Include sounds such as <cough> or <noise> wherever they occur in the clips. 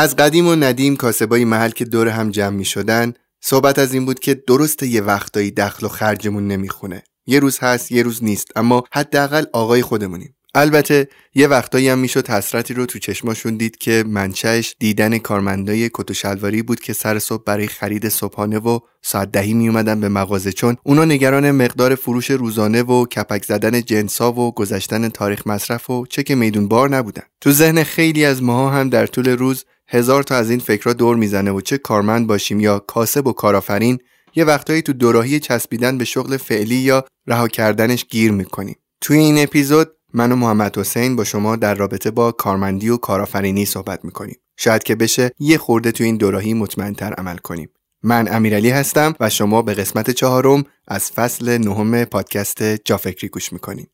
از قدیم و ندیم کاسبای محل که دور هم جمع می شدن صحبت از این بود که درسته یه وقتایی دخل و خرجمون نمی‌خونه. یه روز هست یه روز نیست اما حداقل آقای خودمونیم. البته یه وقتایی هم می‌شد حسرتی رو تو چشماشون دید که منشأش دیدن کارمندای کت و شلواری بود که سر صبح برای خرید صبحانه و ساعت دهی می اومدن به مغازه چون اونا نگران مقدار فروش روزانه و کپک زدن جنسا و گذشتن تاریخ مصرف و چک میدون بار نبودن. تو ذهن خیلی از ماها هم در طول روز هزار تا از این فکرها دور می‌زنه و چه کارمند باشیم یا کاسب و کارآفرین یه وقتایی تو دوراهی چسبیدن به شغل فعلی یا رها کردنش گیر می‌کنیم. توی این اپیزود من و محمد حسین با شما در رابطه با کارمندی و کارآفرینی صحبت می‌کنیم. شاید که بشه یه خورده تو این دوراهی مطمئنتر عمل کنیم. من امیرعلی هستم و شما به قسمت چهارم از فصل نهم پادکست جافکری گوش می‌کنیم.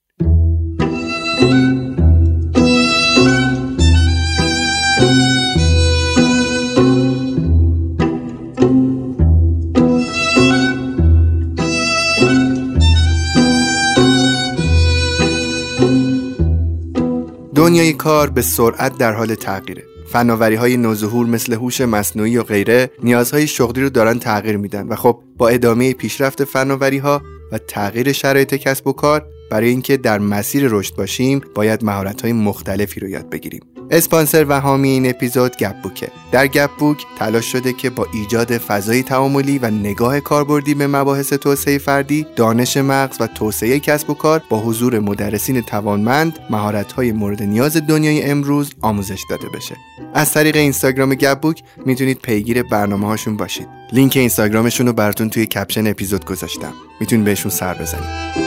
دنیای کار به سرعت در حال تغییره. فناوری های نوظهور مثل هوش مصنوعی و غیره نیازهای شغلی رو دارن تغییر میدن و خب با ادامه پیشرفت فناوری ها و تغییر شرایط کسب و کار برای اینکه در مسیر رشد باشیم باید مهارت های مختلفی رو یاد بگیریم. اسپانسر و حامی این اپیزود گپ بوکه در گپ بوک تلاش شده که با ایجاد فضای تعاملی و نگاه کاربردی به مباحث توسعه فردی دانش مغز و توسعه کسب و کار با حضور مدرسین توانمند های مورد نیاز دنیای امروز آموزش داده بشه. از طریق اینستاگرام گپ بوک می‌تونید پیگیر برنامه هاشون باشید. لینک اینستاگرامشون رو براتون توی کپشن اپیزود گذاشتم. می‌تونید بهشون سر بزنید.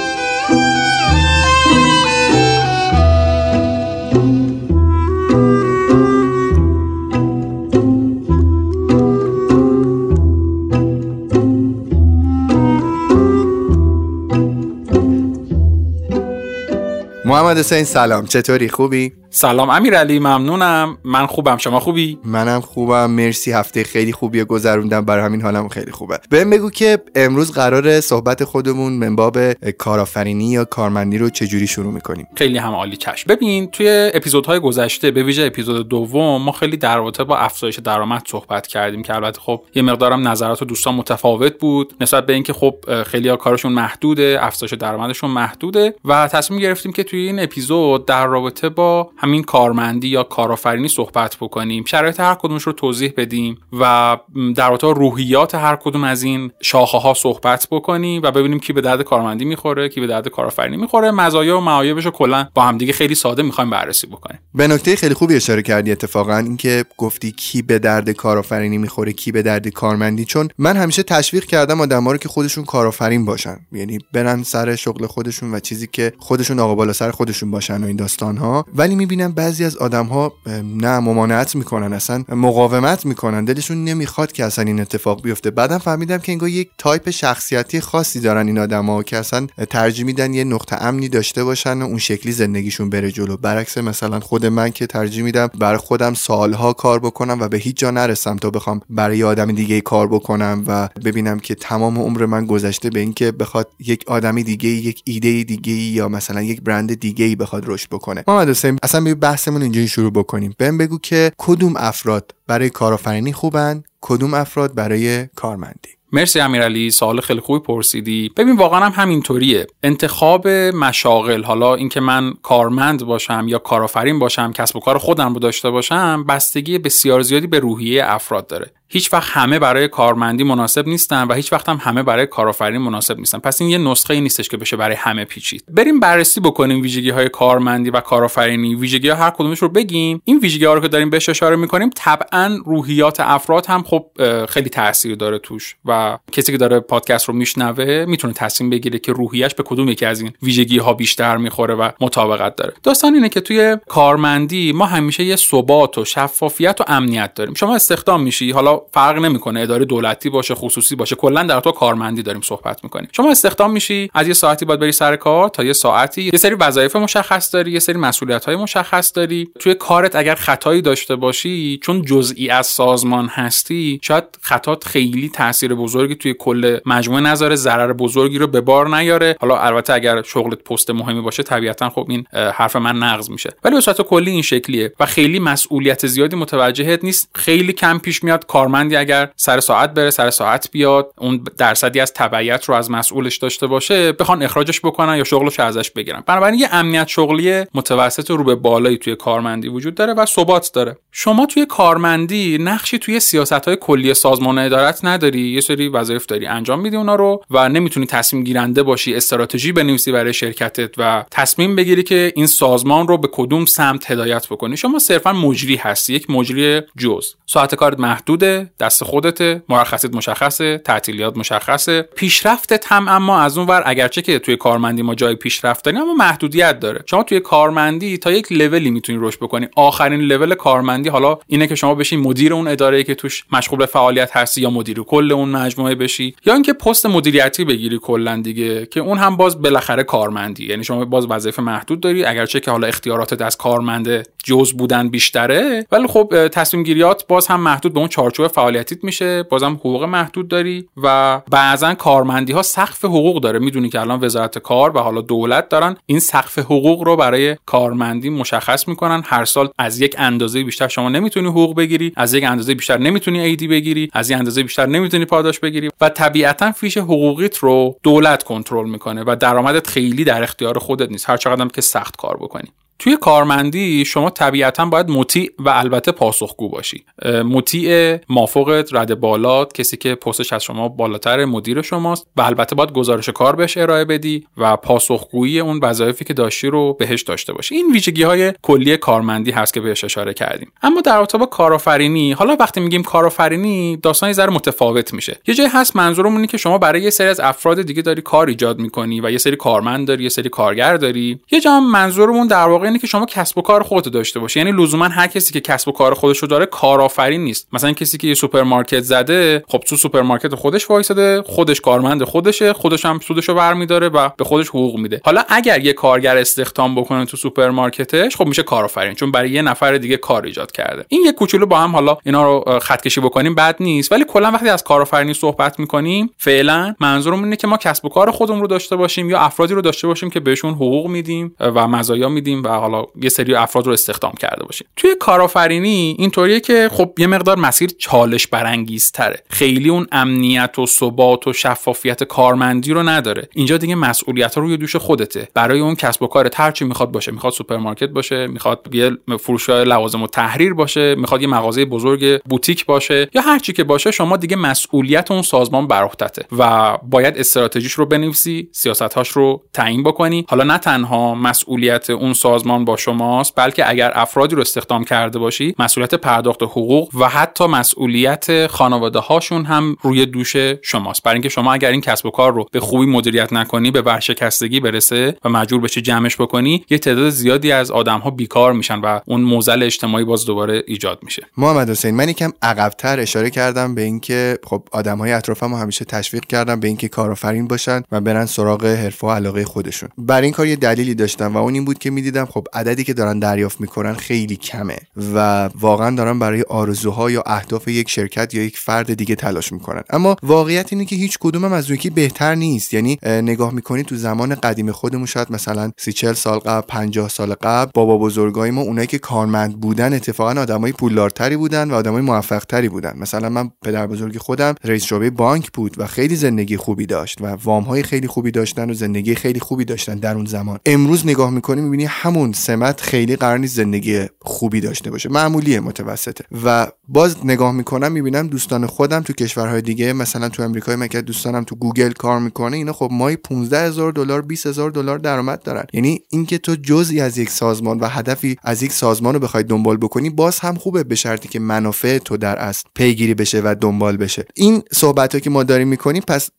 محمد حسین سلام چطوری خوبی؟ سلام امیرعلی ممنونم. من خوبم. شما خوبی؟ منم خوبم. مرسی. هفته خیلی خوبی گذروندم. برای همین حالم خیلی خوبه. بهم بگو که امروز قرار صحبت خودمون من باب کارآفرینی یا کارمندی رو چجوری شروع می‌کنیم؟ خیلی هم عالی. چشم. ببین توی اپیزودهای گذشته به ویژه اپیزود دوم ما خیلی در رابطه با افزایش درآمد صحبت کردیم که البته خب یه مقدارم نظرات و دوستان متفاوت بود نسبت به اینکه خب خیلی ها کارشون محدوده افزایش درآمدشون محدوده و تصمیم گرفتیم که توی این اپیزود در رابطه با همین کارمندی یا کارآفرینی صحبت بکنیم. شرایط هر کدومش رو توضیح بدیم و در رابطه روحیات هر کدوم از این شاخه ها صحبت بکنیم و ببینیم کی به درد کارمندی می‌خوره کی به درد کارآفرینی می‌خوره. مزایا و معایبش رو کلا با همدیگه خیلی ساده می‌خوایم بررسی بکنیم. به نکته خیلی خوبی اشاره کردی اتفاقا اینکه گفتی کی به درد کارآفرینی می‌خوره کی به درد کارمندی. چون من همیشه تشویق کردم آدما رو که خودشون کارآفرین باشن. یعنی برن سر شغل خودشون و چیزی که خودشون آقا بالا سر خودشون باشن و این داستان ها ولی می‌بینم بعضی از آدم ها نه ممانعت می‌کنن اصلا مقاومت می‌کنن. دلشون نمی‌خواد که اصلا این اتفاق بیفته. بعدم فهمیدم که انگار یک تایپ شخصیتی خاصی دارن این آدما که اصلا ترجیح میدن یه نقطه امنی داشته باشن و اون شکلی زندگیشون بره جلو. برعکس مثلا خود من که ترجیح میدم برای خودم سالها کار بکنم و به هیچ جا نرسم تا بخوام برای آدم دیگه کار بکنم و ببینم که تمام عمر من گذشته به اینکه بخواد یک آدمی دیگه یک ایده دیگه یا مثلا یک برند دیگه بخواد رشد بکنه. محمد حسین اصلا می بحثمون اینجوری شروع بکنیم. بهم بگو که کدوم افراد برای کارآفرینی خوبن کدوم افراد برای کارمندی؟ مرسی امیرعلی سوال خیلی خوبی پرسیدی. ببین واقعا هم همینطوریه. انتخاب مشاغل حالا اینکه من کارمند باشم یا کارآفرین باشم کسب و کار خودم رو داشته باشم بستگی بسیار زیادی به روحیه افراد داره. هیچ وقت همه برای کارمندی مناسب نیستن و هیچ وقت هم همه برای کارآفرینی مناسب نیستن. پس این یه نسخه ای نیستش که بشه برای همه پیچید. بریم بررسی بکنیم ویژگی های کارمندی و کارآفرینی. ویژگی ها هر کدومش رو بگیم. این ویژگی ها رو که داریم بهش اشاره می‌کنیم طبعا روحیات افراد هم خب خیلی تاثیر داره توش و کسی که داره پادکست رو میشنوه می‌تونه تصمیم بگیره که روحیش به کدوم یکی از این ویژگی ها بیشتر می‌خوره و مطابقت داره. داستان اینه که توی کارمندی ما همیشه یه ثبات و شفافیت و امنیت داریم. شما استخدام میشی حالا فرق نمی‌کنه اداره دولتی باشه خصوصی باشه کلا در تو کارمندی داریم صحبت می‌کنیم. شما استخدام میشی؟ از یه ساعتی باید بری سر کار تا یه ساعتی؟ یه سری وظایف مشخص داری یه سری مسئولیت های مشخص داری. توی کارت اگر خطایی داشته باشی چون جزئی از سازمان هستی شاید خطات خیلی تاثیر بزرگی توی کل مجموعه نظر ضرر بزرگی رو به بار نیاره. حالا البته اگر شغلت پست مهمی باشه طبیعتا خب این حرف من نقض میشه. ولی به صورت کلی این شکلیه و خیلی مسئولیت زیادی متوجهت نیست. خیلی کم پیش میاد کارمندی اگر سر ساعت بره سر ساعت بیاد اون درصدی از تبعیت رو از مسئولش داشته باشه بخوان اخراجش بکنن یا شغلش ازش بگیرن. بنابراین یه امنیت شغلی متوسط رو به بالایی توی کارمندی وجود داره و ثبات داره. شما توی کارمندی نقشی توی سیاست های کلی سازمان ادارت نداری؟ یه سری وظایف داری انجام میدی اونا رو و نمی‌تونی تصمیم گیرنده باشی استراتژی بنویسی برای شرکتت و تصمیم بگیری که این سازمان رو به کدوم سمت هدایت بکنی. شما صرفا مجری هستی یک مجری جز. ساعت کارت محدوده دست خودته مرخصیت مشخصه تعطیلیات مشخصه. پیشرفتت هم اما از اون ور اگرچه که توی کارمندی ما جای پیشرفت داریم اما محدودیت داره. شما توی کارمندی تا یک لولی می‌تونی رشد بکنی. آخرین لول کارمندی حالا اینه که شما بشی مدیر اون اداره که توش مشغول فعالیت هستی یا مدیر کل اون مجموعه بشی. یا اینکه پست مدیریتی بگیری کلا دیگه که اون هم باز بالاخره کارمندی. یعنی شما باز وظیفه محدود داری اگرچه که حالا اختیارات از کارمند جز بودن بیشتره. ولی خب تصمیم گیریات باز هم محدود به اون چارچوب فعالیتیت میشه بازم حقوق محدود داری و بعضا کارمندی ها سقف حقوق داره. می‌دونی که الان وزارت کار و حالا دولت دارن این سقف حقوق رو برای کارمندی مشخص می‌کنن. هر سال از یک اندازه بیشتر شما نمی‌تونی حقوق بگیری از یک اندازه بیشتر نمی‌تونی ایدی بگیری از یک اندازه بیشتر نمی‌تونی پاداش بگیری و طبیعتا فیش حقوقیت رو دولت کنترل می‌کنه و درآمدت خیلی در اختیار خودت نیست. هر چقدر که سخت کار بکنی. توی کارمندی شما طبیعتا باید مطیع و البته پاسخگو باشی. مطیع مافوقت رد بالات کسی که پستش از شما بالاتر مدیر شماست و البته باید گزارش کار بهش ارائه بدی و پاسخگویی اون وظایفی که داشتی رو بهش داشته باشی. این ویژگی های کلی کارمندی هست که بهش اشاره کردیم. اما در رابطه با کارآفرینی حالا وقتی میگیم کارآفرینی داستان ذره متفاوت میشه. یه جایی هست منظورمون اینه که شما برای یه سری از افراد دیگه داری کار ایجاد می‌کنی و یه سری کارمند داری یه سری کارگر داری. یه جا منظورمون در واقع اینه که شما کسب و کار خودت داشته باشی. یعنی لزوما هر کسی که کسب و کار خودش رو داره کارآفرین نیست. مثلا کسی که یه سوپرمارکت زده خب تو سوپرمارکت خودش وایساده خودش کارمند خودشه خودش هم سودش رو برمیداره و به خودش حقوق میده. حالا اگر یه کارگر استخدام بکنه تو سوپرمارکتش خب میشه کارآفرین چون برای یه نفر دیگه کار ایجاد کرده. این یه کوچولو با هم حالا اینا رو خط کشی بکنیم بد نیست. ولی کلا وقتی از کارآفرینی صحبت می‌کنیم فعلا منظورمون اینه که ما کسب و کار خودمون رو داشته باشیم یا افرادی رو داشته باشیم که بهشون حقوق میدیم و مزایا میدیم و حالا یه سری افراد رو استخدام کرده باشیم توی کارآفرینی اینطوریه که خب یه مقدار مسیر چالش برانگیزتره. خیلی اون امنیت و ثبات و شفافیت کارمندی رو نداره. اینجا دیگه مسئولیت ها روی دوش خودته. برای اون کسب و کار هر می‌خواد باشه. می‌خواد سوپرمارکت باشه می‌خواد یه فروشگاه لوازم و تحریر باشه می‌خواد یه مغازه بزرگ بوتیک باشه یا هر چی که باشه شما دیگه مسئولیت اون سازمان بر و باید استراتژیش رو بنویسی سیاستهاش رو تعیین بکنی. حالا نه تنها مسئولیت اون سازمان با شماست بلکه اگر افرادی رو استخدام کرده باشی مسئولیت پرداخت حقوق و حتی مسئولیت خانواده هاشون هم روی دوش شماست. برای اینکه شما اگر این کسب و کار رو به خوبی مدیریت نکنی به ورشکستگی برسه و مجبور بشی جمعش بکنی یه تعداد زیادی از آدم ها بیکار میشن و اون موزل اجتماعی باز دوباره ایجاد میشه. محمد حسین من یکم عقبتر اشاره کردم به اینکه خب آدم های اطرافم همیشه تشویق کردم به اینکه کارآفرین باشن و برن سراغ حرفه و علاقه خودشون. برای این کار یه دلیلی داشتم و اون این بود که می‌دیدم خب عددی که دارن دریافت می‌کنن خیلی کمه و واقعا دارن برای آرزوها یا اهداف یک شرکت یا یک فرد دیگه تلاش می‌کنن. اما واقعیت اینه که هیچ کدومم از یکی بهتر نیست. یعنی نگاه می‌کنی تو زمان قدیم خودمون شاید مثلا سی چل سال قبل 50 سال قبل بابا بزرگای ما اونایی که کارمند بودن اتفاقا آدمای پولدارتری بودن و آدمای موفقتری بودن. مثلا من پدر بزرگ خودم رئیس شعبه بانک بود و خیلی زندگی خوبی داشت و وام های خیلی خوبی داشتن و زندگی خیلی خوبی داشتن در اون زمان. امروز نگاه می‌کنی می‌بینی همون سمت خیلی قرار نیست زندگی خوبی داشته باشه. معمولی متوسطه. و باز نگاه می‌کنم می‌بینم دوستان خودم تو کشورهای دیگه مثلا تو امریکای مکه دوستانم تو گوگل کار می‌کنه اینا خب مای 15 هزار دلار 20 هزار دلار درآمد دارن. یعنی اینکه تو جزئی از یک سازمان و هدفی از یک سازمان رو بخوای دنبال بکنی باز هم خوبه به شرطی که منافع تو در اصل پیگیری بشه و دنبال بشه. این صحبت که ما داریم می‌کنیم پس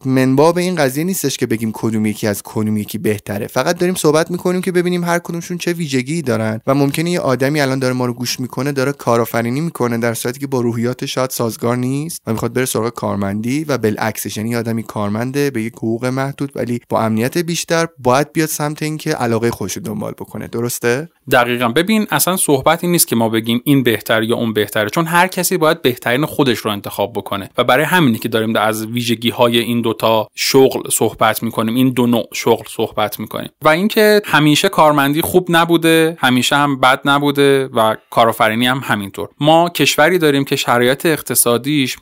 به این قضیه نیستش که بگیم کدوم یکی از کدوم یکی بهتره. فقط داریم صحبت می‌کنیم که ببینیم هر کدومشون چه ویژگی دارن و ممکنه یه آدمی الان داره ما رو گوش می‌کنه داره کارآفرینی می‌کنه در صورتی که با روحیات شاید سازگار نیست و می‌خواد بره سراغ کارمندی و بالعکسش یعنی آدمی کارمنده به یک حقوق محدود ولی با امنیت بیشتر باید بیاد سمت اینکه علاقه خودش رو دنبال بکنه. درسته؟ دقیقا. ببین اصلا صحبتی نیست که ما بگیم این بهتر یا اون بهتره چون هر کسی باید بهترین خودش رو انتخاب بکنه و برای همینی که داریم از ویژگی های این دوتا شغل صحبت می‌کنیم این دو نوع شغل صحبت می‌کنیم. و اینکه همیشه کارمندی خوب نبوده همیشه هم بد نبوده و کارآفرینی هم همینطور. ما کشوری داریم که شرایط اقتصادیش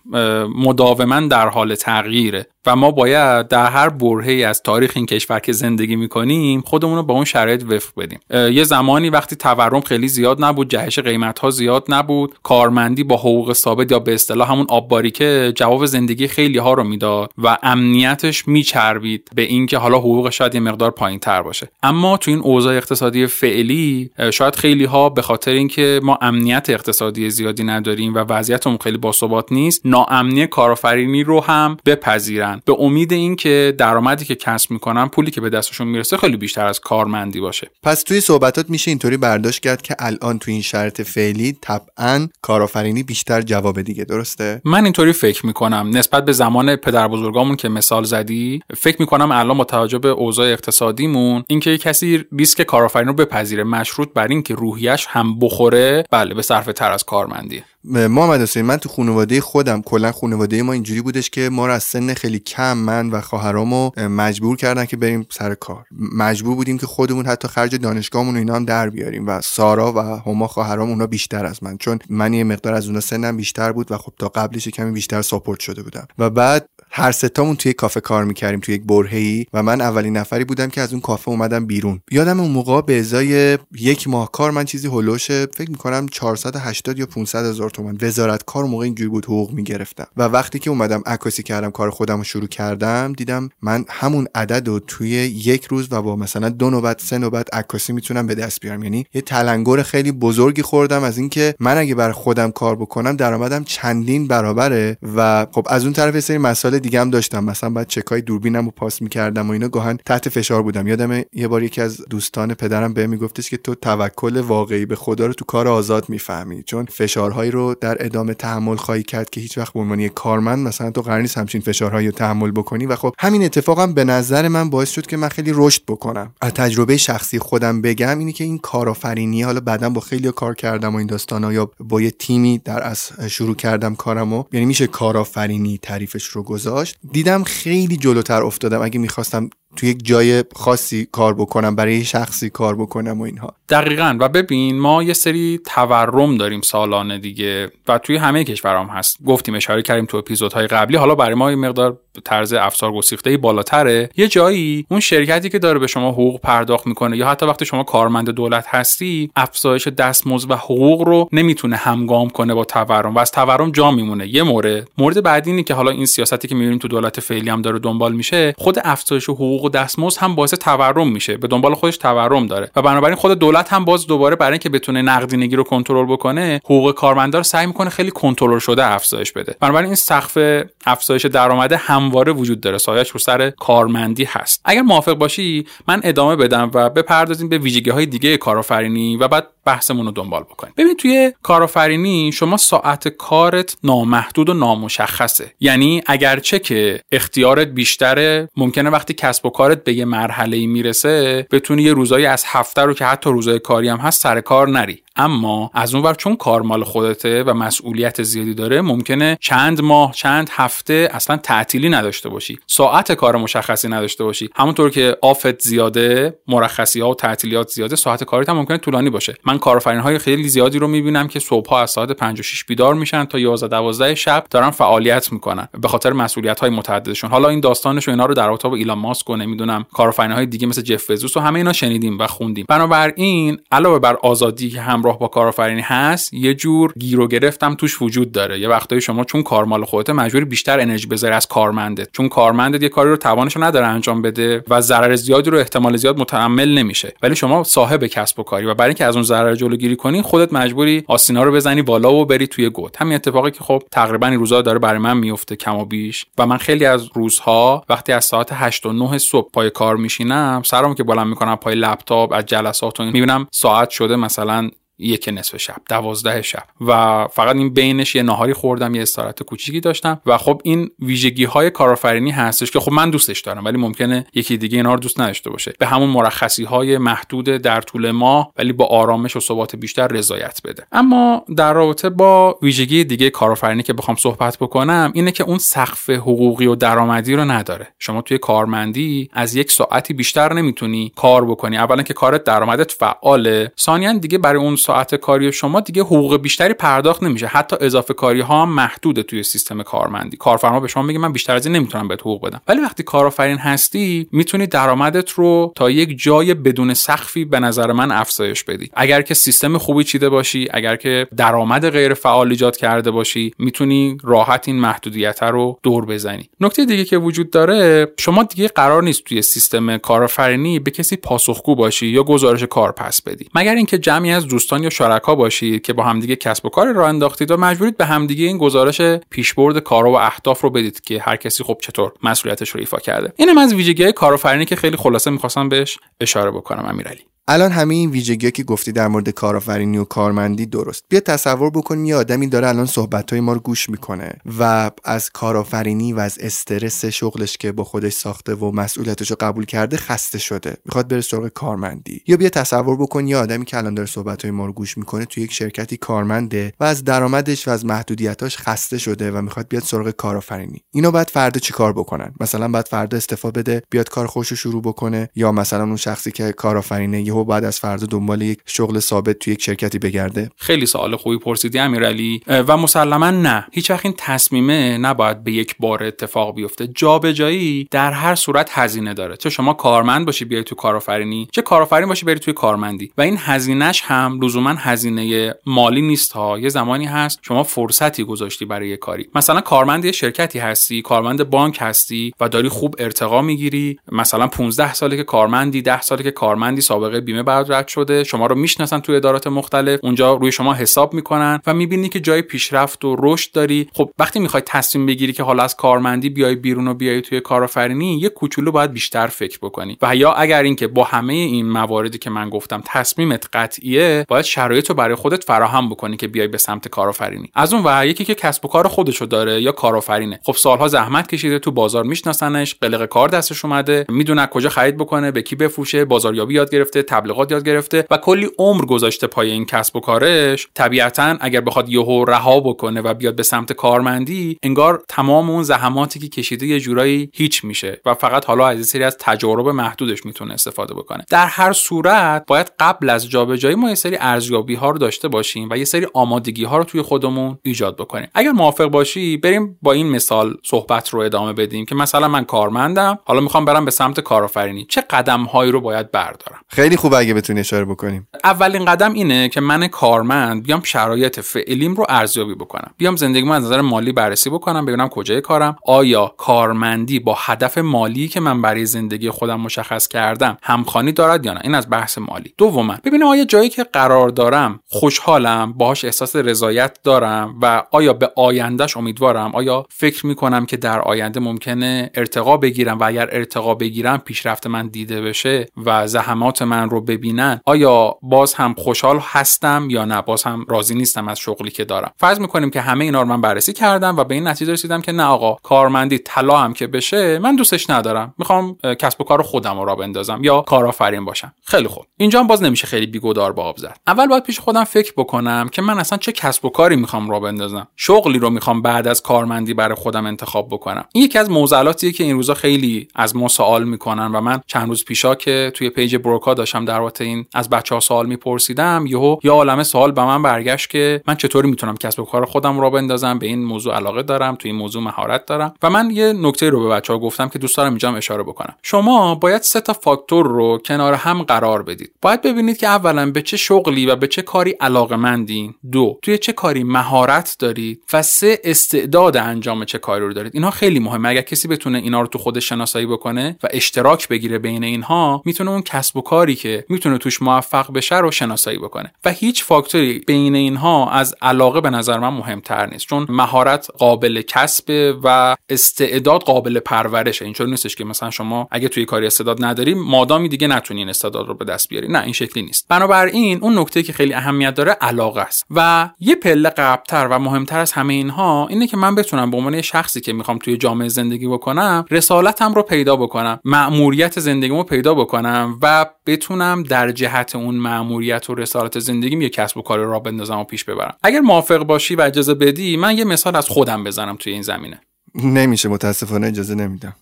مداوما در حال تغییره. و ما باید در هر برهه از تاریخ این کشور که زندگی می‌کنیم خودمون رو با اون شرایط وفق بدیم. یه زمانی وقتی تورم خیلی زیاد نبود جهش قیمت ها زیاد نبود کارمندی با حقوق ثابت یا به اصطلاح همون آبباریکه جواب زندگی خیلی ها رو می‌داد و امنیتش میچربید به اینکه حالا حقوق شاید یه مقدار پایین تر باشه. اما تو این اوضاع اقتصادی فعلی شاید خیلی ها به خاطر اینکه ما امنیت اقتصادی زیادی نداریم و وضعیتمون خیلی باثبات نیست ناامنی کارآفرینی رو هم بپذیرن. به امید اینکه درآمدی که کسب می‌کنن پولی که به دستشون می‌رسه خیلی بیشتر از کارمندی باشه. پس توی صحبتات میشه اینطوری برداشت کرد که الان توی این شرط فعلی طبعا کارآفرینی بیشتر جواب دیگه درسته؟ من اینطوری فکر می‌کنم. نسبت به زمان پدر بزرگامون که مثال زدی فکر می‌کنم الان با توجه به اوضاع اقتصادیمون اینکه کسی ریسک کارآفرینی رو بپذیره مشروط بر اینکه روحیش هم بخوره بله به صرفه تر از کارمندی محمد حسین من تو خانواده خودم کلا خانواده ما اینجوری بودش که ما رو از سن خیلی کم من و خواهرامو مجبور کردن که بریم سر کار. مجبور بودیم که خودمون حتی خرج دانشگاهمون و اینا هم در بیاریم و سارا و هما خواهرام اونا بیشتر از من. چون من یه مقدار از اونا سنم بیشتر بود و خب تا قبلش کمی بیشتر ساپورت شده بودم. و بعد هر ستامون توی کافه کار می‌کردیم توی یک برهه‌ای و من اولین نفری بودم که از اون کافه اومدم بیرون. یادم اون موقع به ازای یک ماه کار من چیزی هلوش فکر می‌کنم 480 یا 500 هزار تومن وزارت کار موقع اینجوری بود حقوق می‌گرفتم. و وقتی که اومدم عکاسی کردم کار خودم رو شروع کردم دیدم من همون عدد رو توی یک روز و با مثلا دو نوبت سه نوبت عکاسی می‌تونم به دست بیارم. یعنی یه تلنگر خیلی بزرگی خوردم از اینکه من اگه بر خودم کار بکنم درآمدم چندین برابره. و خب از اون طرف سری مسائل دیگه هم داشتم. مثلا بعد چکای دوربینم رو پاس می‌کردم و اینا گاهن تحت فشار بودم. یادم یه بار یکی از دوستان پدرم به میگفتش که تو توکل واقعی به خدا رو تو کار آزاد می‌فهمی. چون فشارهایی رو در ادامه تحمل خواهی کرد که هیچ وقت به عنوان کارمند مثلا تو قرار نیست همچین فشارهایی رو تحمل بکنی. و خب همین اتفاقم به نظر من باعث شد که من خیلی رشد بکنم. از تجربه شخصی خودم بگم اینی که این کارآفرینی حالا بعدا با خیلی کار کردم و این داستانا یا با یه تیمی در از شروع کردم کارمو. یعنی میشه کارآفرینی تعریفش رو گذاشت دیدم خیلی جلوتر افتادم. اگه می‌خواستم تو یک جای خاصی کار بکنم برای شخصی کار بکنم و اینها. دقیقا. و ببین ما یه سری تورم داریم سالانه دیگه و توی همه کشورام هست. گفتیم اشاره کردیم تو اپیزودهای قبلی. حالا برای ما یه مقدار طرز افسار گسیخته بالاتره. یه جایی اون شرکتی که داره به شما حقوق پرداخت می‌کنه یا حتی وقتی شما کارمند دولت هستی افزایش دستمزد و حقوق رو نمی‌تونه همگام کنه با تورم و از تورم جا میمونه. یه مورد. مورد بعدی اینه که حالا این سیاستی که می‌بینیم تو دولت فعلی هم داره دنبال میشه خود افزایش حقوق و دستمزد هم باعث تورم میشه به دنبال خودش تورم داره. و بنابراین خود دولت هم باز دوباره برای اینکه بتونه نقدینگی رو کنترل بکنه حقوق کارمندا رو سعی می‌کنه خیلی کنترل شده افزایش بده. بنابراین این سقف افزایش درآمد همواره وجود داره سایش رو سر کارمندی هست. اگر موافق باشی من ادامه بدم و بپردازیم به ویژگی های دیگه کارآفرینی و بعد بحثمون رو دنبال بکنیم. ببین توی کارآفرینی شما ساعت کارت نامحدود و نامشخصه. یعنی اگرچه که اختیارت بیشتره ممکنه وقتی کسب و کارت به یه مرحله ای می‌رسه بتونی یه روزایی از هفته رو که حتی روزای کاری هم هست سر کار نری. اما از اون ور چون کار مال خودته و مسئولیت زیادی داره ممکنه چند ماه چند هفته اصلا تعطیلی نداشته باشی. ساعت کار مشخصی نداشته باشی. همونطور که آفت زیاده مرخصی ها و تعطیلیات زیاده ساعت کاریت هم ممکنه طولانی باشه. من کارآفرین های خیلی زیادی رو می‌بینم که صبح ها از ساعت 5 و 6 بیدار میشن تا 11 12 شب دارن فعالیت می‌کنن به خاطر مسئولیت های متعددشون. حالا این داستانش و اینا رو در رابطه با ایلان ماسک و نمی‌دونم کارآفرین های دیگه مثل جف بزوس و همه اینا شنیدیم و خوندیم. بنابراین علاوه بر آزادی که همراه با کارآفرینی هست یه جور گیر و گرفتم توش وجود داره. یه وقتایی شما چون کارمال خودت مجبوری بیشتر انرژی بذاری از کارمندت. چون کارمندت یه کاری رو توانش نداره انجام بده و ضرر زیادی رو احتمال زیاد متحمل نمیشه. ولی شما صاحب کسب و کاری و برای اینکه از اون ضرر قرار جلوگیری کنی خودت مجبوری آسینا رو بزنی بالا و بری توی گود همین اتفاقی که خب تقریبا این روزا داره برای من میفته کم و بیش. و من خیلی از روزها وقتی از ساعت 8 و 9 صبح پای کار میشینم سرم که بلند می‌کنم پای لپتاپ از جلسات و می‌بینم ساعت شده مثلا یک نصف شب دوازده شب. و فقط این بینش یه ناهاری خوردم یه استراحت کوچیکی داشتم. و خب این ویژگی های کارآفرینی هستش که خب من دوستش دارم ولی ممکنه یکی دیگه اینا رو دوست نداشته باشه. به همون مرخصی های محدود در طول ماه ولی با آرامش و ثبات بیشتر رضایت بده. اما در رابطه با ویژگی دیگه کارآفرینی که بخوام صحبت بکنم اینه که اون سقف حقوقی و درآمدی رو نداره. شما توی کارمندی از یک ساعتی بیشتر نمی‌تونی کار بکنی. اولا که کارت درآمدت فعاله. ثانیا دیگه برای اون ساعت کاری شما دیگه حقوق بیشتری پرداخت نمیشه. حتی اضافه کاری ها هم محدوده توی سیستم کارمندی. کارفرما به شما میگه من بیشتر از این نمی‌تونم بهت حقوق بدم. ولی وقتی کارآفرین هستی می‌تونی درآمدت رو تا یک جای بدون سقفی به نظر من افزایش بدی. اگر که سیستم خوبی چیده باشی اگر که درآمد غیر فعال ایجاد کرده باشی می‌تونی راحت این محدودیت رو دور بزنی. نکته دیگه که وجود داره شما دیگه قرار نیست توی سیستم کارآفرینی به کسی پاسخگو باشی یا گزارش کار پس بدی. مگر اینکه جمعی از دوستان یا شرکا باشید که با همدیگه کسب و کار راه انداختید و مجبورید به همدیگه این گزارش پیشبرد کار و اهداف رو بدید که هر کسی خب چطور مسئولیتش رو ایفا کرده. اینم از ویژگی های کارآفرینی که خیلی خلاصه می‌خواستم بهش اشاره بکنم امیرعلی. الان همه این ویژگی که گفتی در مورد کارآفرینی و کارمندی درست. بیا تصور بکن یه آدمی داره الان صحبت های ما رو گوش می‌کنه و از کارآفرینی و از استرس شغلش که با خودش ساخته و مسئولیتش رو قبول کرده خسته شده. می‌خواد بره سراغ کارمندی. یا بیا تصور بکن یه آدمی که الان داره صحبت های ما رو گوش می‌کنه تو یک شرکتی کارمنده و از درآمدش و از محدودیتاش خسته شده و می‌خواد بیاد سراغ کارآفرینی. اینو بعد فردا چیکار بکنن؟ مثلا بعد فردا استفا بده بیاد کار خوش شروع بکنه یا مثلا اون شخصی که کارآفرینه یهو بعد از فردا دنبال یک شغل ثابت توی یک شرکتی بگرده؟ خیلی سوال خوبی پرسیدی امیرعلی. و مسلما نه. هیچ این تصمیمه نباید به یک بار اتفاق بیفته. جابجایی در هر صورت هزینه داره. چه شما کارمند باشی بیای تو کارآفرینی چه کارآفرین باشی بری توی کارمندی. و این هزینهش هم لزوما هزینه مالی نیست ها. یه زمانی هست شما فرصتی گذاشتی برای یه کاری. مثلا کارمند یه شرکتی هستی کارمند بانک هستی و داری خوب ارتقا می‌گیری. مثلا 15 ساله که کارمندی 10 ساله که کارمندی سابقه بیمه برات رد شده شما رو می‌شناسن توی ادارات مختلف اونجا روی شما حساب می‌کنن و می‌بینی که جای پیشرفت و رشد داری. خب وقتی می‌خوای تصمیم بگیری که حالا از کارمندی بیای بیرون و بیای توی کارآفرینی یه کوچولو باید بیشتر فکر بکنی. و یا اگر اینکه با همه این مواردی که من گفتم تصمیمت قطعیه باید شرایط رو برای خودت فراهم بکنی که بیای به سمت کارآفرینی. از اون و یکی که کسب و کار خودشو داره یا کارآفرینه. خب سالها زحمت کشیده تو بازار میشناسنش قلق کار دستش اومده می‌دونه کجا خرید بکنه به کی بفروشه بازاریابی یاد گرفته تبلیغات یاد گرفته و کلی عمر گذاشته پای این کسب و کارش طبیعتا اگر بخواد یهو رها بکنه و بیاد به سمت کارمندی انگار تمام اون زحماتی که کشیده یه جورایی هیچ میشه و فقط حالا از سری از تجارب محدودش می‌تونه استفاده بکنه. در هر صورت باید قبل از جابجایی ما یه سری ارزیابی ها رو داشته باشیم و یه سری آمادگی ها رو توی خودمون ایجاد بکنیم. اگر موافق باشی بریم با این مثال صحبت رو ادامه بدیم که مثلا من کارمندم حالا می‌خوام برم به سمت کارآفرینی. چه قدم هایی رو باید بردارم؟ خیلی خوب اگه بتونی اشاره بکنیم. اولین قدم اینه که من کارمند بیام شرایط فعلیم رو ارزیابی بکنم. بیام زندگیمو از نظر مالی بررسی بکنم ببینم کجای کارم. آیا کارمندی با هدف مالی که من برای زندگی خودم مشخص کردم همخوانی دارد یا نه؟ این از بحث مالی. دوما ببینم آیا جایی که قرار دارم خوشحالم باهاش احساس رضایت دارم و آیا به آیندهش امیدوارم؟ آیا فکر می‌کنم که در آینده ممکنه ارتقا بگیرم و اگر ارتقا بگیرم پیشرفت من دیده بشه و زحمات من رو ببینن آیا باز هم خوشحال هستم یا نه؟ باز هم راضی نیستم از شغلی که دارم. فرض می‌کنیم که همه اینا رو من بررسی کردم و به این نتیجه رسیدم که نه آقا کارمندی طلا هم که بشه من دوستش ندارم. می‌خوام کسب و کار خودم رو را بندازم یا کارآفرین باشم. خیلی خوب. اینجا هم باز نمیشه خیلی بیگودار به آب زد. اول باید پیش خودم فکر بکنم که من اصلا چه کسب و کاری می‌خوام را بندازم. شغلی رو می‌خوام بعد از کارمندی برای خودم انتخاب بکنم. این یکی از موزلاتیه که این روزا خیلی از ما سوال می‌کنن و من چند روز پیشا که توی پیج بروکا داشتم در این از بچه ها سوال میپرسیدم یهو یا عالمه سوال به من برگشت که من چطوری می‌تونم کسب و کار خودم را بندازم به این موضوع علاقه دارم توی این موضوع مهارت دارم. و من یه نکته رو به بچه ها گفتم که دوست دارم اینجا اشاره بکنم. شما باید سه تا فاکتور رو کنار هم قرار بدید. باید ببینید که اولا به چه شغلی و به چه کاری علاقه مندین دو توی چه کاری مهارت دارید و سه استعداد انجام چه کاری رو دارید. اینها خیلی مهمه. اگر کسی بتونه اینا رو تو خودش شناسایی بکنه و اشتراک بگیره بین اینها می‌تونه اون کسب و کاری که که می‌تونه توش موفق بشه رو شناسایی بکنه. و هیچ فاکتوری بین اینها از علاقه به نظر من مهمتر نیست چون مهارت قابل کسب و استعداد قابل پرورشه. اینطور نیستش که مثلا شما اگه توی کاری استعداد نداری مادامی دیگه نتونی این استعداد رو به دست بیاری. نه این شکلی نیست. بنابراین اون نکته که خیلی اهمیت داره علاقه است. و یه پله قبلتر و مهمتر از همه اینها اینه که من بتونم به عنوان شخصی که می‌خوام توی جامعه زندگی بکنم رسالتم رو پیدا بکنم مأموریت زندگیمو پیدا بکنم و بتونم در جهت اون مأموریت و رسالت زندگیم یه کسب و کار را بندازم و پیش ببرم. اگر موافق باشی و اجازه بدی من یه مثال از خودم بزنم توی این زمینه. نمیشه متاسفانه اجازه نمیدم.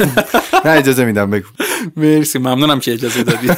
<laughs> نه اجازه میدم بگو. مرسی ممنونم که اجازه دادی. <laughs>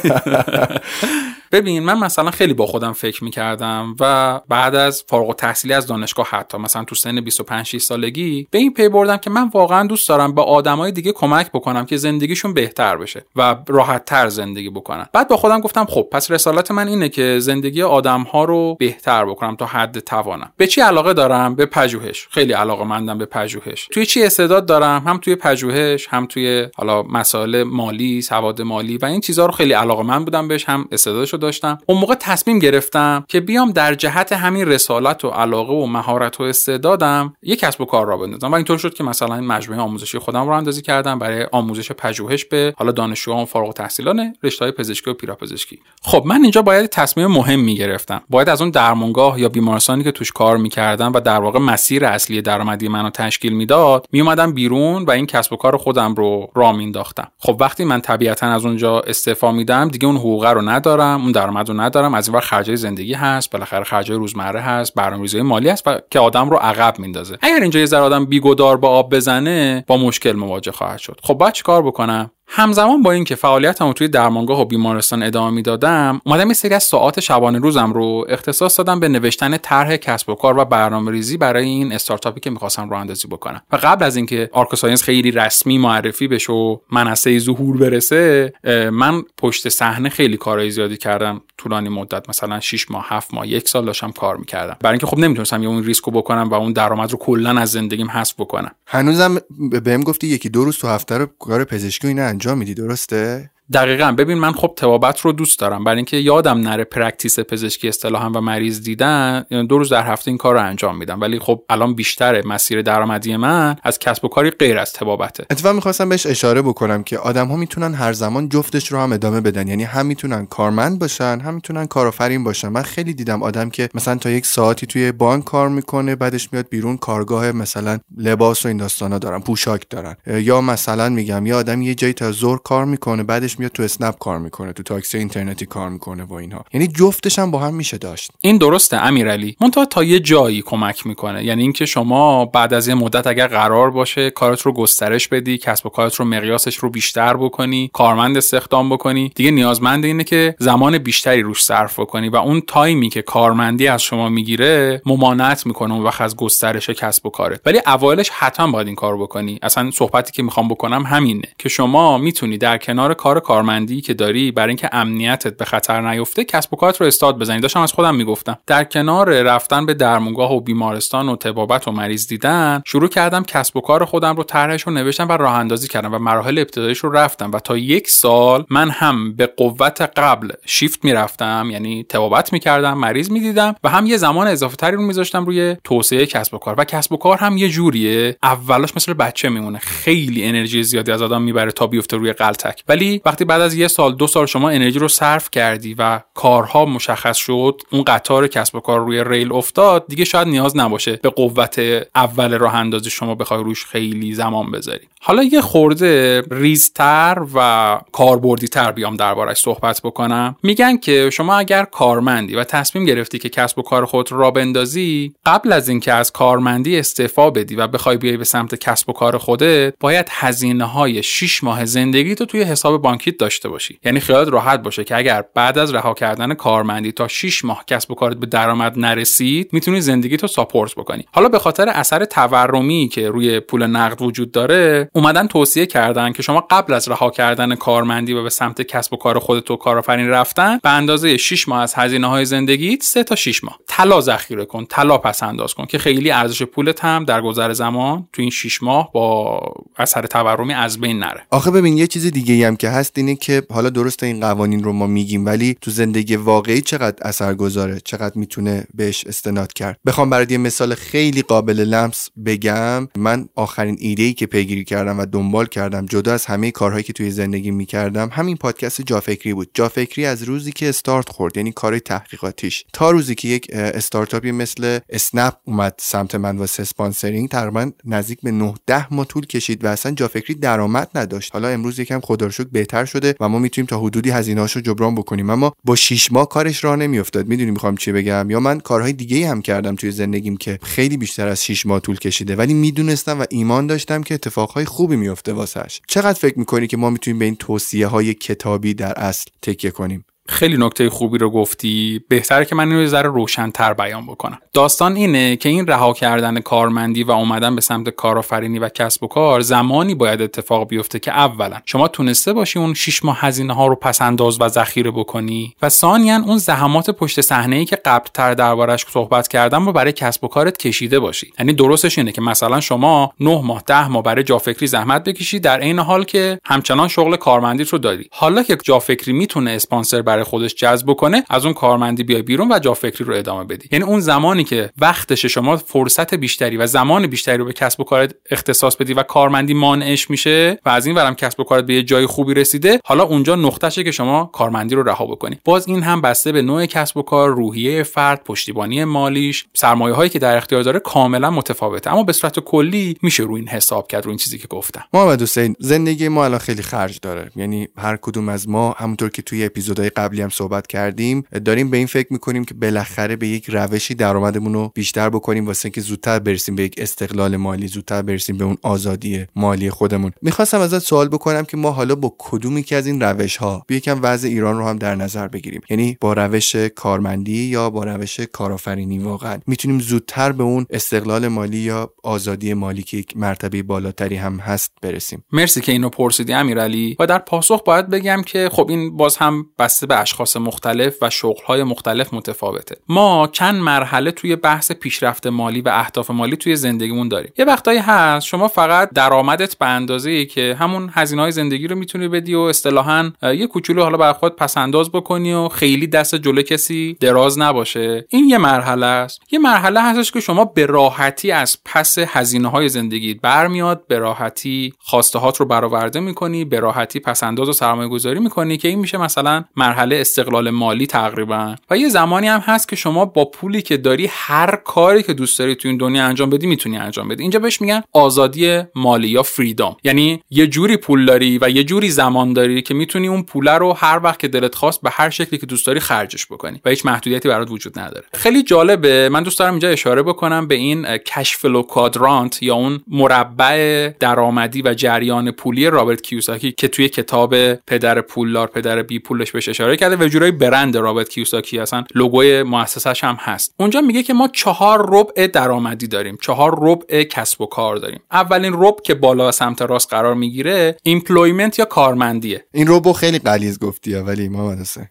ببین من مثلا خیلی با خودم فکر می‌کردم و بعد از فارغ تحصیلی از دانشگاه حتی مثلا تو سن 25 6 سالگی به این پی بردم که من واقعا دوست دارم با آدمای دیگه کمک بکنم که زندگیشون بهتر بشه و راحت تر زندگی بکنن. بعد با خودم گفتم خب پس رسالت من اینه که زندگی آدم ها رو بهتر بکنم تا حد توانم. به چی علاقه دارم؟ به پژوهش. خیلی علاقه مندم به پژوهش. توی چی استعداد دارم؟ هم توی پژوهش هم توی حالا مسائل مالی سواد مالی و این چیزها رو خیلی علاقه من بودم بهش هم استعدادش داشتم. اون موقع تصمیم گرفتم که بیام در جهت همین رسالت و علاقه و مهارت و استعدادم یک کسب و کار را بندازم. و اینطور شد که مثلا این مجموعه آموزشی خودم رو اندازی کردم برای آموزش پژوهش به حالا دانشجویان فارغ التحصیلان رشته پزشکی و پیراپزشکی. خب من اینجا باید تصمیم مهم می گرفتم. باید از اون درمانگاه یا بیمارستانی که توش کار می‌کردم و در واقع مسیر اصلی درآمدی منو تشکیل می‌داد میومدم بیرون و این کسب و کار خودم رو را مینداختم خب وقتی من طبیعتا از اونجا استعفا میدم دیگه اون حقوق رو ندارم. اون درآمد رو ندارم از این ور خرجای زندگی هست بالاخره خرجای روزمره هست برنامه‌ریزی مالی هست و که آدم رو عقب میندازه. اگر اینجا یه ذره آدم بی‌گدار به آب بزنه با مشکل مواجه خواهد شد. خب باید چیکار بکنم؟ همزمان با اینکه فعالیتمو توی درمانگاه و بیمارستان ادامه می‌دادم اومدم یه سری از ساعات شبانه روزم رو اختصاص دادم به نوشتن طرح کسب و کار و برنامه ریزی برای این استارتاپی که می‌خواستم راه اندازی بکنم. و قبل از اینکه آرکوساینس خیلی رسمی معرفی بشه و منصه ظهور برسه من پشت صحنه خیلی کارهای زیادی کردم. طولانی مدت مثلا 6 ماه 7 ماه یک سال داشتم کار می‌کردم. برای اینکه خب نمی‌تونستم اون ریسکو بکنم و اون درآمد رو کلا از زندگیم حذف بکنم. هنوزم بهم گفتی یکی دو روز تو هفته رو کار پزشکی انجام میدی درسته؟ دقیقا. ببین من خب طبابت رو دوست دارم. برای اینکه یادم نره practice پزشکی اصطلاحا و مریض دیدن دو روز در هفته این کار رو انجام میدم. ولی خب الان بیشتر مسیر درآمدی من از کسب و کاری غیر از طبابته اتفاقا می‌خواستم بهش اشاره بکنم که آدم ها می‌تونن هر زمان جفتش رو هم ادامه بدن. یعنی هم می‌تونن کارمند باشن هم می‌تونن کارآفرین باشن. من خیلی دیدم آدم که مثلا تا یک ساعتی توی بانک کار می‌کنه بعدش میاد بیرون کارگاه مثلا لباس و این داستانا دارن پوشاک دارن. یا مثلا میگم یه آدم یه جایی تا زور کار می‌کنه بعدش میاد تو اسنپ کار می‌کنه تو تاکسی اینترنتی کار می‌کنه و اینها. یعنی جفتش هم با هم میشه داشت. این درسته امیرعلی. منتها تا یه جایی کمک می‌کنه. یعنی اینکه شما بعد از یه مدت اگر قرار باشه کارت رو گسترش بدی کسب و کارت رو مقیاسش رو بیشتر بکنی کارمند استخدام بکنی. دیگه نیازمند اینه که زمان بیشتری روش صرف بکنی و اون تایمی که کارمندی از شما می‌گیره ممانعت می‌کنه اون وقت از گسترش کسب و کارت. ولی اوایلش حتما باید این کار بکنی. اصلا صحبتی که می‌خوام بکنم همینه که شما می‌تونی در کنار کار کارمند که داری برای اینکه امنیتت به خطر نیفته کسب و کارت رو استاد بزنی. داشتم از خودم می‌گفتم. در کنار رفتن به درمونگاه و بیمارستان و طبابت و مریض دیدن شروع کردم کسب و کار خودم رو طرحش رو نوشتم و راه اندازی کردم و مراحل ابتدایش رو رفتم. و تا یک سال من هم به قوت قبل شیفت می‌رفتم یعنی طبابت می‌کردم مریض می‌دیدم و هم یه زمان اضافه تری رو میذاشتم روی توسعه کسب و کار. و کسب و کار هم یه جوریه. اولاش مثل بچه میمونه. خیلی انرژی زیادی از آدم می‌بره تا بیفته روی قلتک. ولی بعد از یه سال دو سال شما انرژی رو صرف کردی و کارها مشخص شد اون قطار کسب و کار روی ریل افتاد دیگه شاید نیاز نباشه به قوت اول راه اندازی شما بخوای روش خیلی زمان بذاری. حالا یه خورده ریزتر و کاربردی تر بیام دربارش صحبت بکنم. میگن که شما اگر کارمندی و تصمیم گرفتی که کسب و کار خود را بندازی قبل از اینکه از کارمندی استعفا بدی و بخوای بیای به سمت کسب و کار خودت باید هزینه های 6 ماه زندگی تو توی حساب بانکیت داشته باشی. یعنی خیالت راحت باشه که اگر بعد از رها کردن کارمندی تا 6 ماه کسب و کارت به درآمد نرسید می‌تونی زندگی تو ساپورت بکنی. حالا به خاطر اثر تورمی که روی پول نقد وجود داره اومدن توصیه کردن که شما قبل از رها کردن کارمندی و به سمت کسب و کار خودت و کارآفرین رفتن به اندازه 6 ماه از هزینه های زندگیت 3 تا 6 ماه. طلا ذخیره کن طلا پس انداز کن که خیلی ارزش پولت هم در گذر زمان تو این 6 ماه با اثر تورمی از بین نره. آخه ببین یه چیز دیگه هم که هست اینه که حالا درسته این قوانین رو ما میگیم ولی تو زندگی واقعی چقدر اثرگذاره چقدر می‌تونه بهش استناد کرد؟ بخوام برای یه مثال خیلی قابل لمس بگم. من آخرین ایده ای که پیگیری کردم و دنبال کردم جدا از همه کارهایی که توی زندگی می‌کردم همین پادکست جافکری بود. جافکری از روزی که استارت خورد یعنی کار تحقیقاتیش. تا روزی که یک استارتاپی مثل اسنپ اومد سمت من واسه اسپانسرینگ تقریبا نزدیک به 9 10 ماه طول کشید و اصلا جافکری درآمد نداشت. حالا امروز یکم خدا رو بهتر شده و ما می‌تونیم تا حدودی هزینه‌هاشو جبران بکنیم. اما با 6 ماه کارش راه نمیافتاد. می‌دونی می‌خوام چی بگم؟ یا من کارهای دیگه هم کردم توی زندگیم که خیلی بیشتر از 6 ماه طول کشیده ولی می‌دونستم و ایمان داشتم که اتفاقهای خوبی میفته واسش. چقدر فکر می‌کنی که ما می‌تونیم به این توصیه های کتابی در اصل تکیه کنیم؟ خیلی نکته خوبی رو گفتی. بهتره که من اینو یه ذره روشنتر بیان بکنم. داستان اینه که این رها کردن کارمندی و اومدن به سمت کارآفرینی و کسب و کار زمانی باید اتفاق بیفته که اولا شما تونسته باشی اون 6 ماه هزینه ها رو پس انداز و ذخیره بکنی و ثانیا اون زحمات پشت صحنه ای که قبلتر دربارش صحبت کردم رو برای کسب و کارت کشیده باشی. یعنی درستش اینه که مثلا شما 9 ماه 10 ماه برای جافکری زحمت بکشی در عین حال که همچنان شغل کارمندیت رو داری. حالا که جافکری می‌تونه اسپانسر برای خودش جذب کنه از اون کارمندی بیای بیرون و جا فکری رو ادامه بدی. یعنی اون زمانی که وقتش شما فرصت بیشتری و زمان بیشتری رو به کسب و کارت اختصاص بدی و کارمندی مانعش میشه و از این ورم کسب و کارت به یه جای خوبی رسیده حالا اونجا نقطهشه که شما کارمندی رو رها بکنی. باز این هم بسته به نوع کسب و کار روحیه فرد پشتیبانی مالیش سرمایه هایی که در اختیار داره کاملا متفاوته. اما به صورت کلی میشه روی این حساب کرد روی این چیزی که گفتم. محمد حسین زندگی ما الان خیلی خرج داره. یعنی هر کدوم از ما همونطور که توی اپیزودهای قبلی هم صحبت کردیم داریم به این فکر می‌کنیم که بالاخره به یک روشی درآمدمون رو بیشتر بکنیم واسه اینکه زودتر برسیم به یک استقلال مالی زودتر برسیم به اون آزادی مالی خودمون. می‌خواستم ازت سوال بکنم که ما حالا با کدومی که از این روش ها یکم وضع ایران رو هم در نظر بگیریم. یعنی با روش کارمندی یا با روش کارآفرینی واقعا. می‌تونیم زودتر به اون استقلال مالی یا آزادی مالی که یک مرتبه بالاتری هم هست برسیم. مرسی که اینو پرسیدی امیرعلی. و در پاسخ باید بگم که خب این باز هم بسته به اشخاص مختلف و شغلهای مختلف متفاوته. ما چند مرحله توی بحث پیشرفت مالی و اهداف مالی توی زندگیمون داریم. یه وقتایی هست شما فقط درآمدت به اندازه ای که همون هزینه های زندگی رو می‌تونی بدی و اصطلاحا یه کوچولو حالا برای خود پس انداز بکنی و خیلی دست جلو کسی دراز نباشه. این یه مرحله است. یه مرحله هستش که شما به راحتی از پس هزینه های زندگی برمیاد به راحتی خواسته رو برآورده می‌کنی به راحتی پس انداز و سرمایه گذاری می‌کنی که این میشه مثلا مرحله استقلال مالی تقریبا. و یه زمانی هم هست که شما با پولی که داری هر کاری که دوست داری تو این دنیا انجام بدی می‌تونی انجام بدی. اینجا بهش میگن آزادی مالی یا freedom یعنی یه جوری پول داری و یه جوری زمان داری که می‌تونی اون پول رو هر وقت که دلت خواست به هر شکلی که دوست داری خرجش بکنی و هیچ محدودیتی برات وجود نداره. خیلی جالبه. من دوست دارم اینجا اشاره بکنم به این cash flow quadrant یا اون مربع درآمدی و جریان پولی رابرت کیوساکی که توی کتاب پدر پولدار پدر بی پولش بهش کرده و جورایی برند رابرت کیوساکی اصلا لوگوی مؤسسش هم هست. اونجا میگه که ما چهار ربع درآمدی داریم چهار ربع کسب و کار داریم. اولین ربع که بالا سمت راست قرار می‌گیره employment یا کارمندیه. این ربع خیلی غلیظ گفتی ولی محمد حسین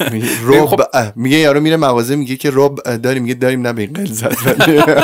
<laughs> ربع میگه یارو میره مغازه میگه که ربع داریم میگه داریم نه به غلظت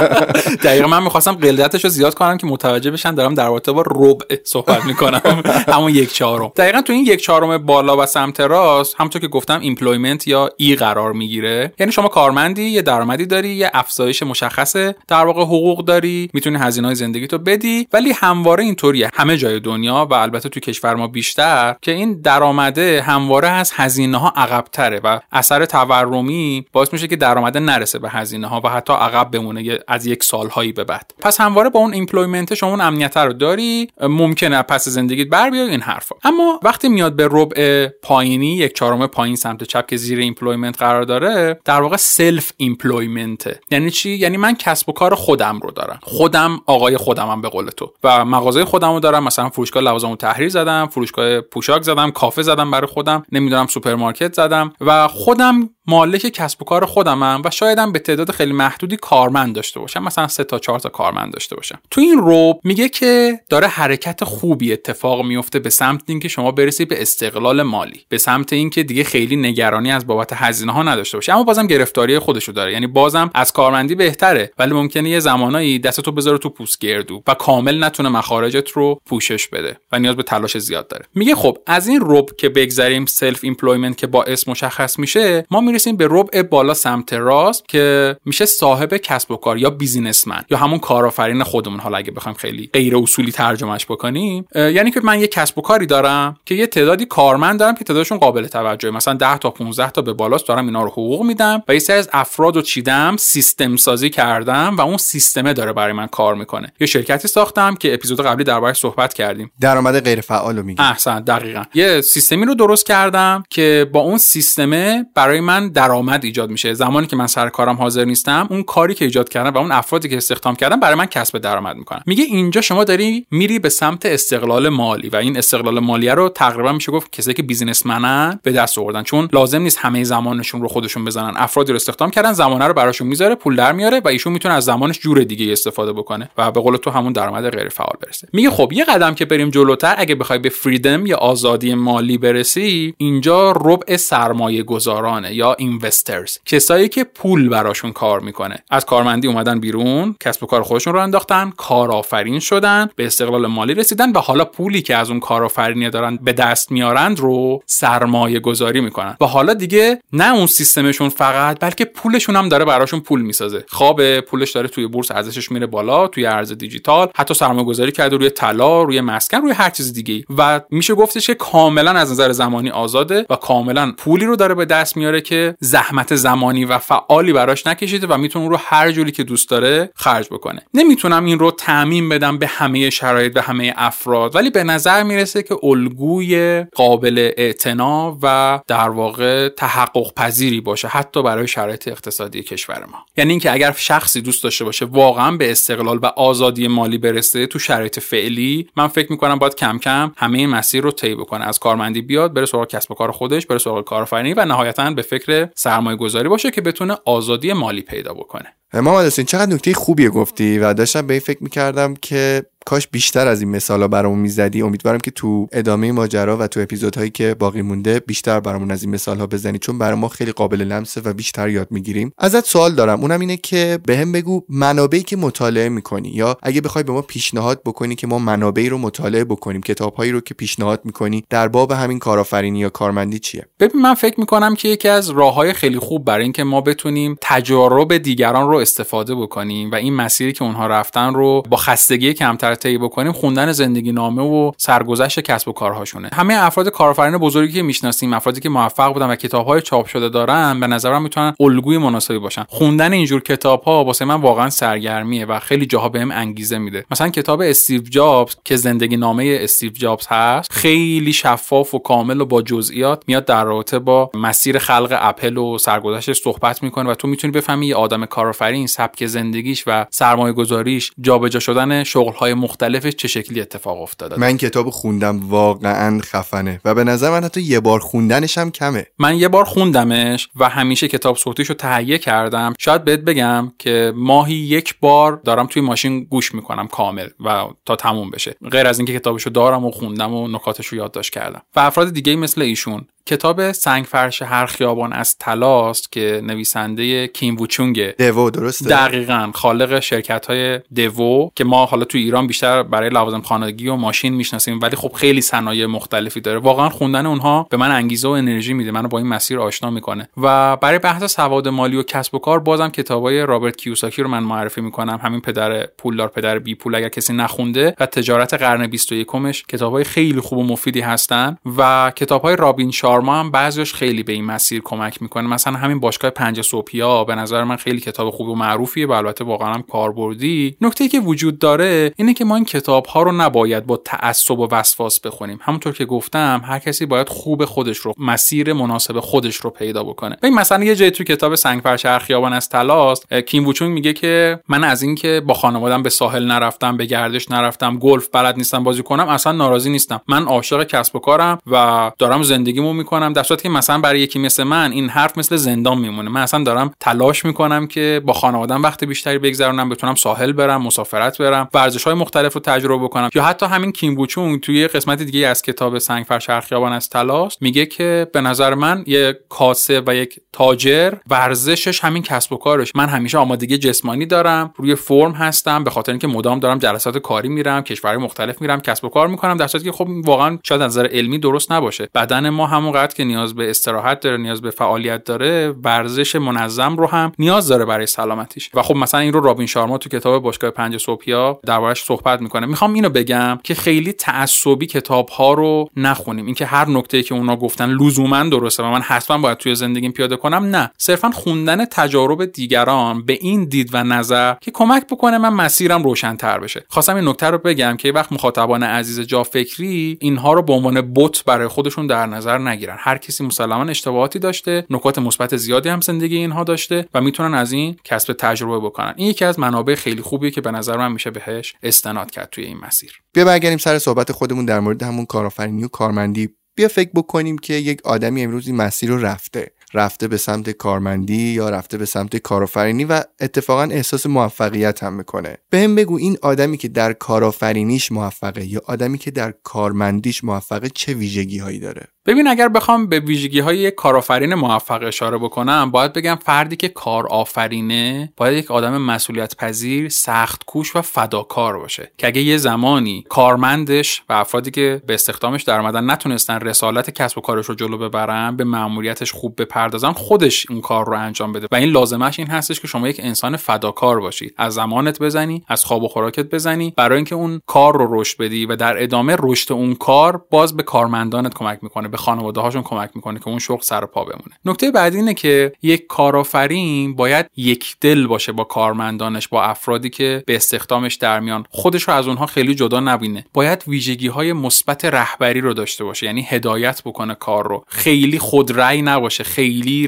<laughs> دقیقا من می‌خواستم غلظتش رو زیاد کنم که متوجه بشن دارم در رابطه با ربع صحبت می‌کنم. <laughs> همون یک چهارم. دقیقا تو این یک چهارم بالا و سمت راست همونطور که گفتم employment یا E قرار می‌گیره. یعنی شما کارمندی یه درآمدی داری یه افزایش مشخصه در واقع حقوق داری می‌تونی هزینه های زندگی تو بدی. ولی همواره اینطوریه. همه جای دنیا و البته تو کشور ما بیشتر که این درآمده همواره از هزینه ها عقب تره و اثر تورمی باعث میشه که درآمده نرسه به هزینه ها و حتی عقب بمونه از یک سالهایی به بعد. پس همواره با اون employment شما اون امنیت رو داری. ممکنه پس زندگیت بر بیاد این حرفا. اما وقتی میاد به ربع پایینی یک چهارم پایین سمت چپ که زیر employment قرار داره در واقع self employment یعنی چی؟ یعنی من کسب و کار خودم رو دارم. خودم آقای خودمم به قول تو. و مغازه خودم رو دارم مثلا فروشگاه لوازم و تحریر زدم فروشگاه پوشاک زدم کافه زدم برای خودم نمی‌دونم سوپرمارکت زدم و خودم مالک کسب و کار خودمم و شایدم به تعداد خیلی محدودی کارمند داشته باشم. مثلا سه تا چهار تا کارمند داشته باشم. تو این رو میگه که داره حرکت خوبی اتفاق میفته به سمت اینکه شما برسی به استقلال مالی به سمت اینکه دیگه خیلی نگرانی از بابت هزینه ها نداشته باشه. اما بازم گرفتاری خودشو داره. یعنی بازم از کارمندی بهتره ولی ممکنه یه زمانایی دستتو بذاره تو پوست گردو و کامل نتونه مخارجت رو پوشش بده و نیاز به تلاش زیاد داره. میگه خب از این ربع که بگذریم self employment که با اسم مشخص میشه ما می‌رسیم به ربع بالا سمت راست که میشه صاحب کسب و کار یا businessman یا همون کارآفرین خودمون. حالا اگه بخوایم خیلی غیر اصولی ترجمهش بکنیم یعنی که من یه کسب و کاری دارم که یه تعدادی کارمند دارم که تعدادشون قابل مثلا 10 تا 15 تا به بالاست دارم اینا رو حقوق میدم و یه سری از افراد رو چیدم سیستم سازی کردم و اون سیستمه داره برای من کار می‌کنه. یه شرکتی ساختم که اپیزود قبلی دربارش صحبت کردیم. درآمد غیر فعال رو میگی. احسن دقیقا. یه سیستمی رو درست کردم که با اون سیستمه برای من درآمد ایجاد میشه. زمانی که من سر کارم حاضر نیستم اون کاری که ایجاد کردم و اون افرادی که استخدام کردم برای من کسب درآمد می‌کنن. میگه اینجا شما داری میری به سمت استقلال مالی و این استقلال مالی رو تقریبا میشه گفت کسایی که بیزینسمنن به دست آوردن. چون لازم نیست همه زمانشون رو خودشون بزنن. افرادی رو استخدام کردن زمانه رو براشون می‌ذاره پول در میاره و ایشون می‌تونه از زمانش جور دیگه استفاده بکنه و به قول تو همون درآمد غیر فعال برسه. میگه خب یه قدم که بریم جلوتر اگه بخوای به فریدم یا آزادی مالی برسی اینجا ربع سرمایه گذارانه یا اینوسترز کسایی که پول براشون کار می‌کنه. از کارمندی اومدن بیرون کسب و کار خودشون رو انداختن کارآفرین شدن به استقلال مالی رسیدن و حالا پولی که از اون کارآفرینی دارن به دست میارند رو سرمایه گذاری می‌کنن. و حالا دیگه نه اون سیستمشون فقط بلکه پولشون هم داره براشون پول می‌سازه. خواب پولش داره توی بورس ارزشش میره بالا توی ارز دیجیتال حتی سرمایه گذاری کرده روی طلا روی مسکن روی هر چیز دیگه و میشه گفتش که کاملا از نظر زمانی آزاده و کاملا پولی رو داره به دست میاره که زحمت زمانی و فعالی براش نکشیده و می‌تونه رو هر جوری که دوست داره خرج بکنه. نمی‌تونم این رو تعمین بدم به همه شرایط و همه افراد ولی به نظر می‌رسه که الگوی قابل اعتنا و در واقع تحقق پذیری باشه حتی برای شرایط اقتصادی کشور ما. یعنی اینکه اگر شخصی دوست داشته باشه واقعا به استقلال و آزادی مالی برسه تو شرایط فعلی من فکر می‌کنم باید کم کم همه مسیر رو طی بکنه. از کارمندی بیاد بره سراغ کسب و کار خودش بره سراغ کارآفرینی و نهایتا به فکر سرمایه گذاری باشه که بتونه آزادی مالی پیدا بکنه. محمد حسین چقدر نکته خوبی گفتی و داشتم به این فکر می‌کردم که کاش بیشتر از این مثالا برامون می‌زدی. امیدوارم که تو ادامه ماجرا و تو اپیزودهایی که باقی مونده بیشتر برامون از این مثال ها بزنی چون برای ما خیلی قابل لمسه و بیشتر یاد می‌گیریم. ازت سوال دارم. اونم اینه که بهم هم بگو منابعی که مطالعه می‌کنی یا اگه بخوای به ما پیشنهاد بکنی که ما منابعی رو مطالعه بکنیم کتابهایی رو که پیشنهاد می‌کنی در باب همین کارآفرینی یا کارمندی چیه؟ ببین من فکر می‌کنم که یکی از راههای خیلی خوب برای اینکه ما بتونیم تجارب دیگران رو استفاده بکنیم و این مسیری که اونها رفتن رو با خستگی کمتر طی بکنیم خوندن زندگی نامه و سرگذشت کسب و کارهاشونه. همه افراد کارآفرین بزرگی که می‌شناسیم افرادی که موفق بودن و کتابهای چاپ شده دارن به نظرم می‌تونن الگوی مناسبی باشن. خوندن اینجور کتابها واسه من واقعا سرگرمیه و خیلی جاها بهم انگیزه میده. مثلا کتاب استیو جابز که زندگی نامه استیو جابز هست خیلی شفاف و کامل و با جزئیات میاد در رابطه با مسیر خلق اپل و سرگذشتش صحبت می‌کنه و تو می‌تونی بفهمی یه آدم کارآفرین سبک زندگیش و سرمایه گذاریش جابجا شدن شغلهای مختلفش چه شکلی اتفاق افتاده من کتاب خوندم واقعا خفنه. و به نظر من حتی یه بار خوندنش هم کمه. من یه بار خوندمش و همیشه کتاب صوتیشو تهیه کردم. شاید بهت بگم که ماهی یک بار دارم توی ماشین گوش می‌کنم کامل و تا تموم بشه. غیر از اینکه کتابشو دارم و خوندم و نکاتش رو یادداشت کردم. و افراد دیگه مثل ایشون کتاب سنگ فرش هر خیابان از تلاست که نویسنده کیم ووچونگه دوو درسته؟ دقیقا خالق شرکت های دوو که ما حالا تو ایران بیشتر برای لوازم خانگی و ماشین می‌شناسیم ولی خب خیلی صنایع مختلفی داره. واقعا خوندن اونها به من انگیزه و انرژی میده منو با این مسیر آشنا می‌کنه. و برای بحث سواد مالی و کسب و کار بازم کتابای رابرت کیوساکی رو من معرفی می‌کنم. همین پدر پولدار پدر بی پول اگر کسی نخونده و تجارت قرن 21 کمش کتابای خیلی خوب و مفیدی هستن و کتابهای رابین شارما هم بعضیش خیلی به این مسیر کمک می‌کنه. مثلا همین باشگاه پنج صبحیا به نظر من خیلی کتاب خوب و معروفیه و البته واقعا هم کاربردی. نکته که وجود داره اینه که ما این کتاب ها رو نباید با تعصب و وسواس بخونیم. همونطور که گفتم هر کسی باید خوب خودش رو مسیر مناسب خودش رو پیدا بکنه. ببین مثلا یه جایی تو کتاب سنگ پر خیابان از تلاست کیم ووچونگ میگه که من از اینکه با خانوادم به ساحل نرفتم به گردش نرفتم گلف بلد نیستم بازی کنم اصلا ناراضی نیستم. من عاشق کسب و کارم و دارم زندگیمو می‌کنم در صورتی که مثلا برای یکی مثل من این حرف مثل زندان میمونه. من اصلا دارم تلاش می‌کنم که با خانوادم وقت بیشتری بگذرونم بتونم ساحل برم مسافرت برم ورزش های مختلف رو تجربه بکنم. یا حتی همین کیمبوچون توی قسمت دیگه از کتاب سنگ فرشرخیابان از تلاش میگه که به نظر من یک کاسه و یک تاجر ورزشش همین کسب و کارش. من همیشه آمادگی جسمانی دارم روی فرم هستم به خاطر اینکه مدام دارم جلسات کاری میرم کشورهای مختلف میرم کسب و کار می‌کنم در صورتی که خب واقعا شاید از نظر علمی درست نباشه. بدن ما همونقدر که نیاز به استراحت داره نیاز به فعالیت داره ورزش منظم رو هم نیاز داره برای سلامتیش. و خب مثلا این رو رابین شارما تو کتاب باشگاه پنج صبحیا دربارش صحبت می‌کنه. می‌خوام اینو بگم که خیلی تعصبی کتاب ها رو نخونیم. اینکه هر نکته که اونا گفتن لزوما درسته و من حتما باید توی زندگیم پیاده کنم نه. صرفا خوندن تجارب دیگران به این دید و نظر که کمک بکنه من مسیرم روشنتر بشه. خواستم این نکته رو بگم که وقت مخاطبان عزیز جا فکری اینها رو به عنوان بت برای خودشون در نظر نگیرن هر کسی مسلما اشتباهاتی داشته نکات مثبت زیادی هم زندگی اینها داشته و می‌تونن از این کسب تجربه بکنن. این یکی از منابع خیلی خوبیه که به نظر من میشه بهش استناد کرد توی این مسیر. بیا برگردیم سر صحبت خودمون در مورد همون کارآفرینی و کارمندی. بیا فکر بکنیم که یک آدمی امروز این مسیر رو رفته. رفته به سمت کارمندی یا رفته به سمت کارآفرینی و اتفاقا احساس موفقیت هم می‌کنه. به هم بگو این آدمی که در کارآفرینیش موفقه یا آدمی که در کارمندیش موفقه چه ویژگی هایی داره؟ ببین اگر بخوام به ویژگی های یک کارآفرین موفق اشاره بکنم باید بگم فردی که کار آفرینه باید یک آدم مسئولیت پذیر سخت کوش و فداکار باشه. که اگه یه زمانی کارمندش و افرادی که به استخدامش در نتونستن رسالت کسب و کارش رو جلو ببرن به مأموریتش خوب بپردازن خودش اون کار رو انجام بده. و این لازمش این هستش که شما یک انسان فداکار باشی. از زمانت بزنی از خواب و خوراکت بزنی. برای اینکه اون کار رو رشد بدی و در ادامه رشد اون کار باز به کارمندانت کمک می‌کنه به خانواده هاشون کمک می‌کنه که اون شغل سر پا بمونه. نکته بعدی اینه که یک کارآفرین باید یک دل باشه با کارمندانش با افرادی که به استخدامش در میان. خودش رو از اونها خیلی جدا نبینه. باید ویژگی های مثبت رهبری رو داشته باشه یعنی هدایت بکنه کار رو. خیلی خودرأی نباشه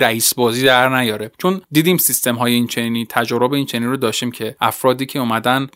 رئیس بازی در نیاره. چون دیدیم سیستم های این چنینی تجربه این چنینی رو داشتیم که افرادی که اومدن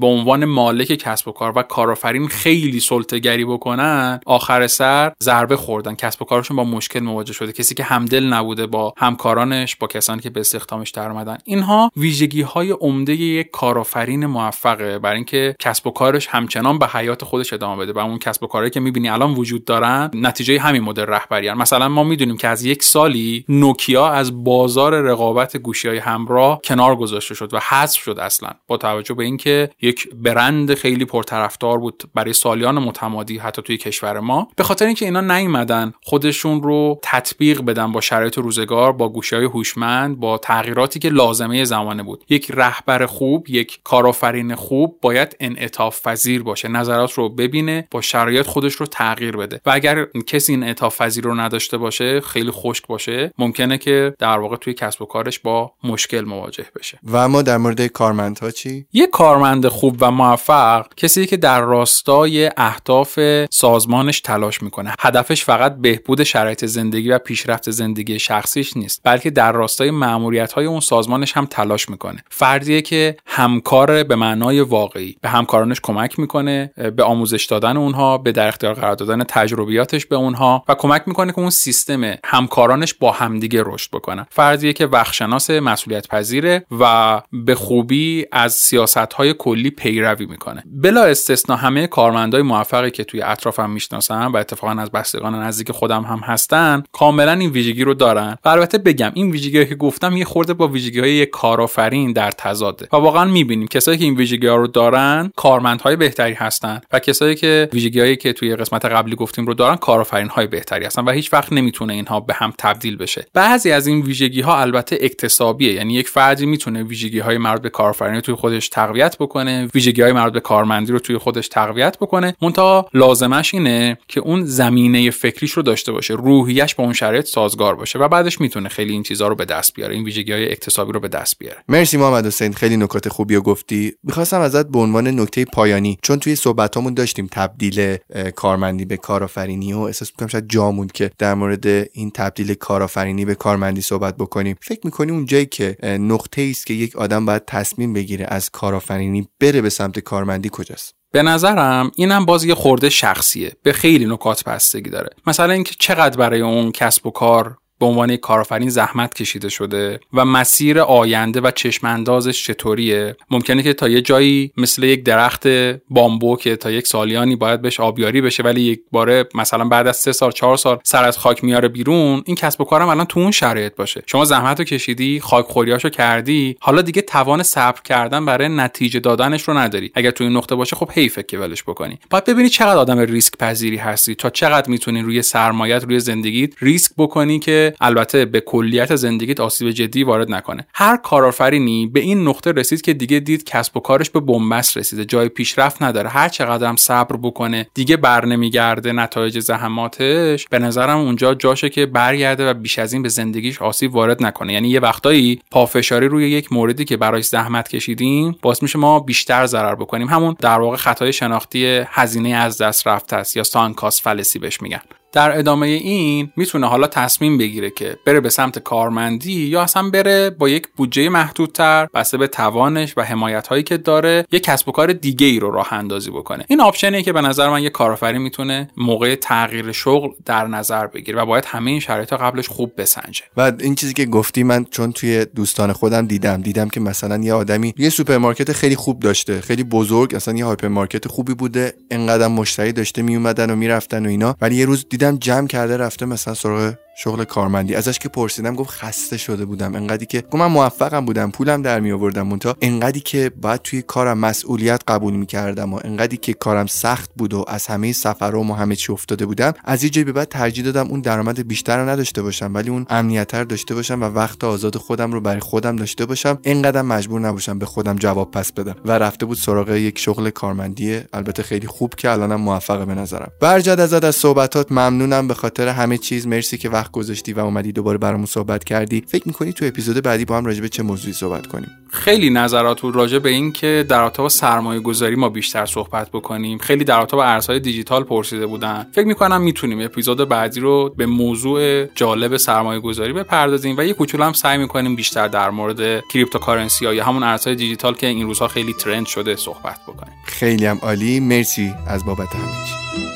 به عنوان مالک کسب و کار و کارآفرین خیلی سلطه‌گری بکنن آخر سر ضربه خوردن. کسب و کارشون با مشکل مواجه شده. کسی که همدل نبوده با همکارانش با کسانی که به استخدامش در اومدن. اینها ویژگی های عمده یک کارآفرین موفقه. برای اینکه کسب و کارش همچنان به حیات خودش ادامه بده. و اون کسب و کارهایی که می‌بینی الان وجود دارن نتیجه همین مدل رهبری مثلا ما می‌دونیم که از یک سالی نوکیا از بازار رقابت گوشی های همراه کنار گذاشته شد و حذف شد اصلا با توجه به اینکه یک برند خیلی پرطرفدار بود برای سالیان متمادی حتی توی کشور ما. به خاطر اینکه اینا نیومدن خودشون رو تطبیق بدن با شرایط روزگار با گوشی های هوشمند با تغییراتی که لازمه زمانه بود. یک رهبر خوب یک کارآفرین خوب باید انعطاف پذیر باشه نظرات رو ببینه با شرایط خودش رو تغییر بده. و اگر کسی این انعطاف پذیر رو نداشته باشه خیلی خشک باشه. ممکنه که در واقع توی کسب و کارش با مشکل مواجه بشه. و اما در مورد کارمندها چی؟ یک کارمند خوب و موفق کسی که در راستای اهداف سازمانش تلاش می‌کنه. هدفش فقط بهبود شرایط زندگی و پیشرفت زندگی شخصیش نیست بلکه در راستای مأموریت های اون سازمانش هم تلاش می‌کنه. فردیه که همکار به معنای واقعی به همکارانش کمک می‌کنه به آموزش دادن اونها به در اختیار قرار دادن تجربیاتش به اونها و کمک می‌کنه که اون سیستم همکارانش با همدیگه رشد بکنن. فردیه که وقتشناس مسئولیت پذیره و به خوبی از سیاست های کلی پیروی می‌کنه. بلا استثنا همه کارمندای موفقی که توی اطرافم می‌شناسم و اتفاقا از بستگان نزدیک خودم هم هستن کاملا این ویژگی رو دارن. و البته بگم این ویژگی که گفتم یه خورده با ویژگی های کارآفرین در تضاده. و واقعا می‌بینیم کسایی که این ویژگی ها رو دارن کارمندهای بهتری هستن و کسایی که ویژگی هایی که توی قسمت قبلی گفتیم رو دارن کارآفرین های بهتری هستن و هیچ وقت نمی‌تونه اینها به هم تبدیل بشه. بعضی از این ویژگی ها البته اکتسابیه یعنی یک فردی می‌تونه ویژگی های مربوط به کارآفرینی توی خودش تقویت بکنه ویژگی های مربوط به کارمندی رو توی خودش تقویت بکنه. منتها لازمش اینه که اون زمینه فکریش رو داشته باشه روحیش با اون شرایط سازگار باشه و بعدش می‌تونه خیلی این چیزها رو به دست بیاره این ویژگی های اکتسابی رو به دست بیاره. مرسی محمد حسین خیلی نکات خوبی رو گفتی. می‌خواستم ازت به عنوان نکته پایانی چون توی صحبتامون داشتیم تبدیل کارمندی به کارآفرینی و احساس می‌کنم شاید جامون که در مورد این تبدیل کارآفرینی به کارمندی صحبت بکنیم. فکر می‌کنی اون جایی که نقطه است که یک آدم باید تصمیم بگیره از کارآفرینی بره به سمت کارمندی کجاست؟ به نظرم اینم باز یه خورده شخصیه. به خیلی نکات بستگی داره. مثلا اینکه چقدر برای اون کسب و کار به عنوان کارآفرین زحمت کشیده شده و مسیر آینده و چشماندازش چطوریه؟ ممکنه که تا یه جایی مثل یک درخت بامبو که تا یک سالیانی باید بهش آبیاری بشه ولی یک باره مثلا بعد از سه سال چهار سال سر از خاک میاره بیرون این کسب و کارم الان تو اون شرایط باشه. شما زحمت رو کشیدی خاک خوریاشو کردی حالا دیگه توان صبر کردن برای نتیجه دادنش رو نداری. اگر تو این نقطه باشه خب حیفه که ولش بکنی. باید ببینی چقدر آدم ریسک پذیری هستی تا چقدر می‌تونی روی سرمایت روی زندگیت ریسک بکنی که البته به کلیت زندگیت آسیب جدی وارد نکنه. هر کارآفرینی به این نقطه رسید که دیگه دید کسب و کارش به بنبست رسیده. جای پیشرفت نداره. هر چقدر هم صبر بکنه دیگه بر نمیگرده نتایج زحماتش. به نظرم اونجا جاشه که برگرده و بیش از این به زندگیش آسیب وارد نکنه. یعنی یه وقتایی پافشاری روی یک موردی که برای زحمت کشیدیم باعث میشه ما بیشتر ضرر بکنیم. همون در واقع خطای شناختی هزینه از دست رفته است یا سانکاس فلسی بهش میگن. در ادامه این می‌تونه حالا تصمیم بگیره که بره به سمت کارمندی یا اصلا بره با یک بودجه محدودتر بسته به توانش و حمایت هایی که داره یک کسب و کار دیگه ای رو راه اندازی بکنه. این آپشنیه که به نظر من یک کارآفرین می‌تونه موقع تغییر شغل در نظر بگیره و باید همه این شرایط قبلش خوب بسنجه. و این چیزی که گفتی من چون توی دوستان خودم دیدم دیدم که مثلا یه آدمی یه سوپرمارکت خیلی خوب داشته خیلی بزرگ اصلا یه هایپرمارکت خوبی بوده انقدر مشتری داشته میومدن و می‌رفتن و اینا ولی یه روز دیدم جمع کرده رفته مثلا سراغ شغل کارمندی. ازش که پرسیدم گفت خسته شده بودم. انقدری که گفت من موفقم بودم پولم در می آوردم منتها انقدری که بعد توی کارم مسئولیت قبول می کردم و انقدری که کارم سخت بود و از همه سفرام و همه چی افتاده بودم از یه جایی بعد ترجیح دادم اون درآمد بیشتر رو نداشته باشم ولی اون امنیته رو داشته باشم و وقت آزاد خودم رو برای خودم داشته باشم. انقدر مجبور نباشم به خودم جواب پس بدم. و رفته بود سراغ یک شغل کارمندی البته خیلی خوب که الانم موفقه به نظرم. برجد ازت از صحبتات ممنونم. به خاطر همه چیز مرسی که گذاشتی و اومدی دوباره برامون صحبت کردی فکر می‌کنی تو اپیزود بعدی با هم راجع به چه موضوعی صحبت کنیم؟ خیلی نظرات بود راجع به این که در رابطه با سرمایه گذاری ما بیشتر صحبت بکنیم. خیلی در رابطه با ارزهای دیجیتال پرسیده بودن. فکر می‌کنم می‌تونیم اپیزود بعدی رو به موضوع جالب سرمایه گذاری بپردازیم و یه کوچولو هم سعی می‌کنیم بیشتر در مورد cryptocurrency یا همون ارزهای دیجیتال که این روزها خیلی trend شده صحبت بکنیم. خیلی هم عالی. مرسی از بابت همه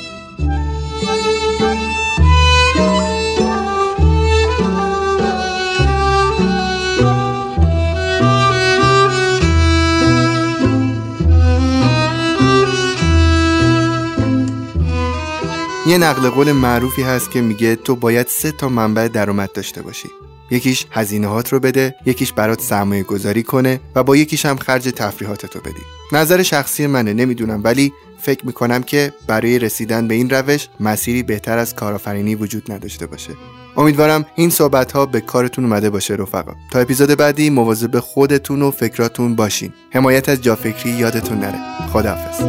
یه نقل قول معروفی هست که میگه تو باید سه تا منبع درآمد داشته باشی. یکیش هزینه هات رو بده یکیش برات سرمایه گذاری کنه و با یکیش هم خرج تفریحاتتو بدی. نظر شخصی منه نمی‌دونم ولی فکر می‌کنم که برای رسیدن به این روش مسیری بهتر از کارآفرینی وجود نداشته باشه. امیدوارم این صحبت ها به کارتون اومده باشه رفقا. تا اپیزود بعدی مواظب خودتون و فکراتون باشین. حمایت از جافکری یادتون نره. خداحافظ.